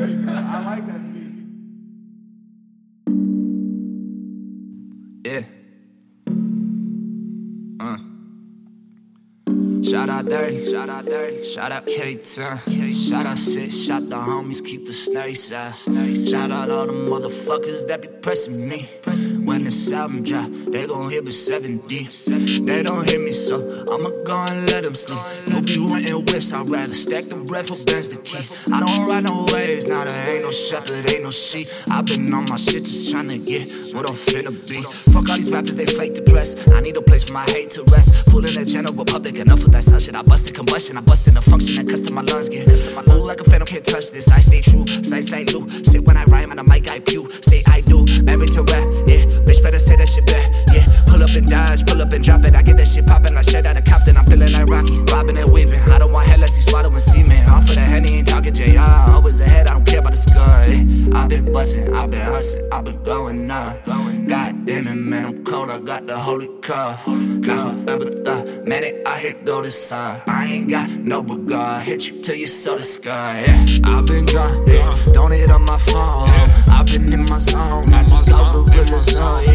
I like that beat. Yeah. Uh. Shout out Dirty, shout out Dirty, shout out K-Town, shout out Sit, shout the homies, keep the snakes out. Shout out all the motherfuckers that be pressing me. When this album drop, they gon' hit me 7D. They don't hear me, so I'ma go and let them sleep. No be whips, I'd rather stack the bread for Ben's the key. I don't ride no waves, now there ain't no shepherd, ain't no sheep. I've been on my shit just trying to get what I'm finna be. Fuck all these rappers, they fake depressed. I need a place for my hate to rest. Full in the general public, enough with that such shit. I busted combustion, I busted the function and custom my lungs get. Move like a phantom, can't touch this. I stay true, say stay new. Sit when I rhyme on the mic, I pew. Say I do, married to rap, yeah. Bitch better say that shit back, yeah. Pull up and dodge, pull up and drop it. I get that shit poppin', I shut out a cop, swallowing semen. Off of the henny, ain't talking JR. Always ahead, I don't care about the scar. Yeah. i been bustin', i been hustlin', i been going up. God damn it, man, I'm cold, I got the holy cuff. Never ever thought, man, it, I hit go this side. I ain't got no regard, hit you till you saw the sky. Yeah. i been gone, yeah. don't hit on my phone. i been in my zone, I just got gorillas on,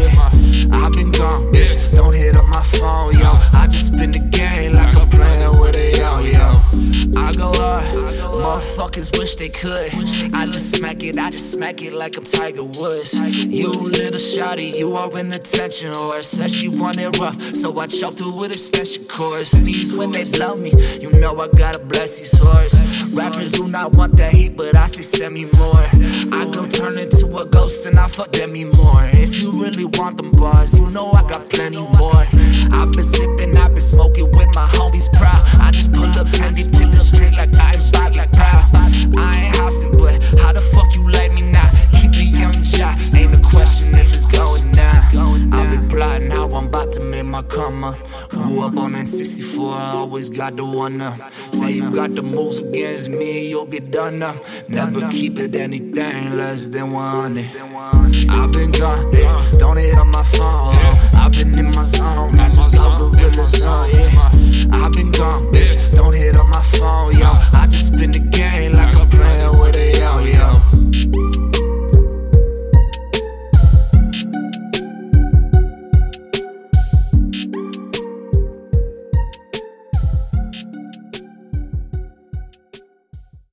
motherfuckers wish they could. I just smack it, I just smack it like I'm Tiger Woods. You little shawty, you are in attention horse. Said she want it rough, so I choked her with extension cords. Sneeze when they love me, you know I gotta bless these horses. Rappers do not want that heat, but I say send me more. I go turn into a ghost and I fuck Demi Moore. If you really want them bars, you know I got plenty more. I've been sipping, I've been smoking with my homies proud. I just pull up candy to the my karma. Grew up on that 64, I always got the one up. Say you got the moves against me, you'll get done up. Never keep it anything less than 100. I've been gone, don't hit on my phone. I've been in my zone, I just got